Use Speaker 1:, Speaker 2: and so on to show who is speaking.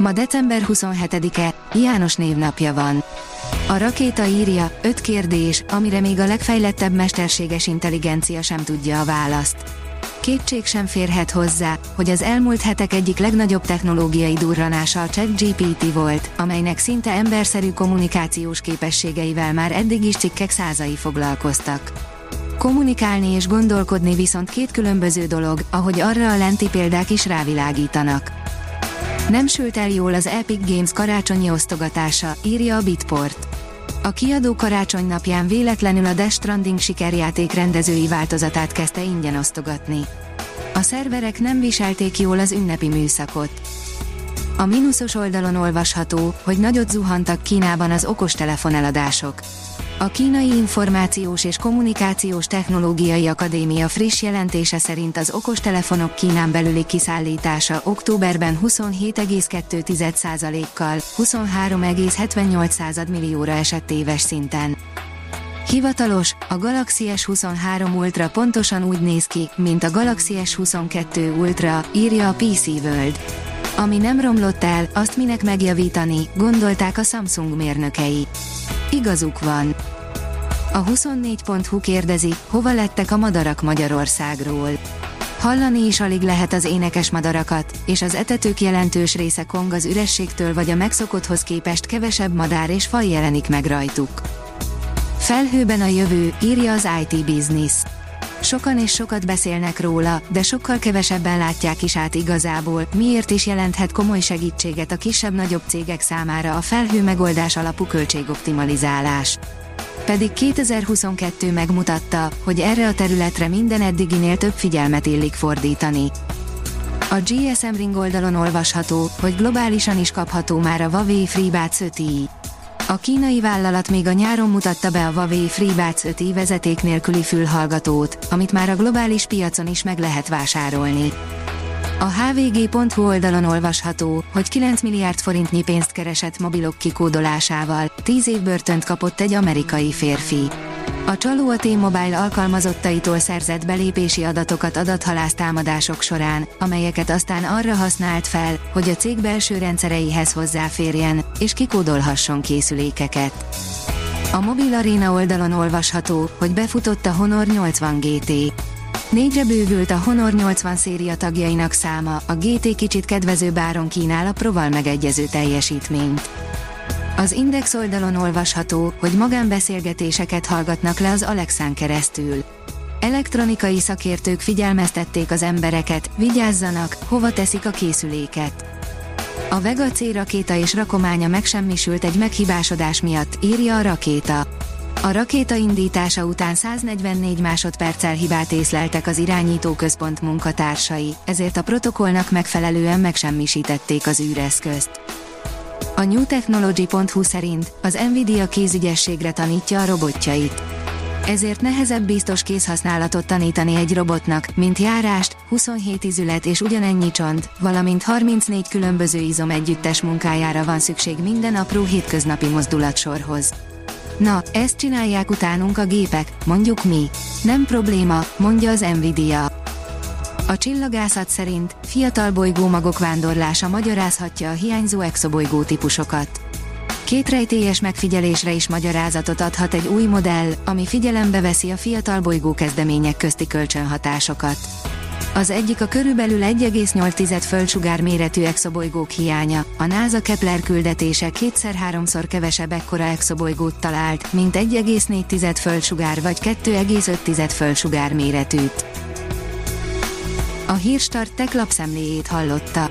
Speaker 1: Ma december 27-e, János névnapja van. A rakéta írja, öt kérdés, amire még a legfejlettebb mesterséges intelligencia sem tudja a választ. Kétség sem férhet hozzá, hogy az elmúlt hetek egyik legnagyobb technológiai durranása a ChatGPT volt, amelynek szinte emberszerű kommunikációs képességeivel már eddig is cikkek százai foglalkoztak. Kommunikálni és gondolkodni viszont két különböző dolog, ahogy arra a lenti példák is rávilágítanak. Nem sült el jól az Epic Games karácsonyi osztogatása, írja a Bitport. A kiadó karácsony napján véletlenül a Death Stranding sikerjáték rendezői változatát kezdte ingyen osztogatni. A szerverek nem viselték jól az ünnepi műszakot. A mínuszos oldalon olvasható, hogy nagyot zuhantak Kínában az okostelefon eladások. A Kínai Információs és Kommunikációs Technológiai Akadémia friss jelentése szerint az okostelefonok Kínán belüli kiszállítása októberben 27,2%-kal 23,78 millióra esett éves szinten. Hivatalos, a Galaxy S23 Ultra pontosan úgy néz ki, mint a Galaxy S22 Ultra, írja a PC World. Ami nem romlott el, azt minek megjavítani, gondolták a Samsung mérnökei. Igazuk van. A 24.hu kérdezi, hova lettek a madarak Magyarországról. Hallani is alig lehet az énekes madarakat, és az etetők jelentős része kong az ürességtől vagy a megszokotthoz képest kevesebb madár és faj jelenik meg rajtuk. Felhőben a jövő, írja az IT Business. Sokan és sokat beszélnek róla, de sokkal kevesebben látják is át igazából, miért is jelenthet komoly segítséget a kisebb-nagyobb cégek számára a felhő megoldás alapú költségoptimalizálás. Pedig 2022 megmutatta, hogy erre a területre minden eddiginél több figyelmet illik fordítani. A GSM Ring oldalon olvasható, hogy globálisan is kapható már a Huawei FreeBuds 5i. A kínai vállalat még a nyáron mutatta be a Huawei FreeBuds 5i vezeték nélküli fülhallgatót, amit már a globális piacon is meg lehet vásárolni. A hvg.hu oldalon olvasható, hogy 9 milliárd forintnyi pénzt keresett mobilok kikódolásával, 10 év börtönt kapott egy amerikai férfi. A csaló a T-Mobile alkalmazottaitól szerzett belépési adatokat adathalász támadások során, amelyeket aztán arra használt fel, hogy a cég belső rendszereihez hozzáférjen, és kikódolhasson készülékeket. A Mobil Arena oldalon olvasható, hogy befutott a Honor 80 GT. Négyre bővült a Honor 80 széria tagjainak száma, a GT kicsit kedvező báron kínál a Proval megegyező teljesítményt. Az Index oldalon olvasható, hogy magánbeszélgetéseket hallgatnak le az Alexán keresztül. Elektronikai szakértők figyelmeztették az embereket, vigyázzanak, hova teszik a készüléket. A Vega C rakéta és rakománya megsemmisült egy meghibásodás miatt, írja a rakéta. A rakéta indítása után 144 másodperccel hibát észleltek az irányító központ munkatársai, ezért a protokollnak megfelelően megsemmisítették az űreszközt. A newtechnology.hu szerint az Nvidia kézügyességre tanítja a robotjait. Ezért nehezebb biztos kézhasználatot tanítani egy robotnak, mint járást, 27 izület és ugyanennyi csont, valamint 34 különböző izom együttes munkájára van szükség minden apró hétköznapi mozdulatsorhoz. Na, ezt csinálják utánunk a gépek, mondjuk mi. Nem probléma, mondja az Nvidia. A csillagászat szerint fiatal bolygómagok vándorlása magyarázhatja a hiányzó exobolygó típusokat. Két rejtélyes megfigyelésre is magyarázatot adhat egy új modell, ami figyelembe veszi a fiatal bolygó kezdemények közti kölcsönhatásokat. Az egyik a körülbelül 1,8 földsugár méretű exobolygók hiánya. A NASA Kepler küldetése kétszer-háromszor kevesebb ekkora exobolygót talált, mint 1,4 földsugár vagy 2,5 földsugár méretűt. A Hírstart tech lapszemléjét hallotta.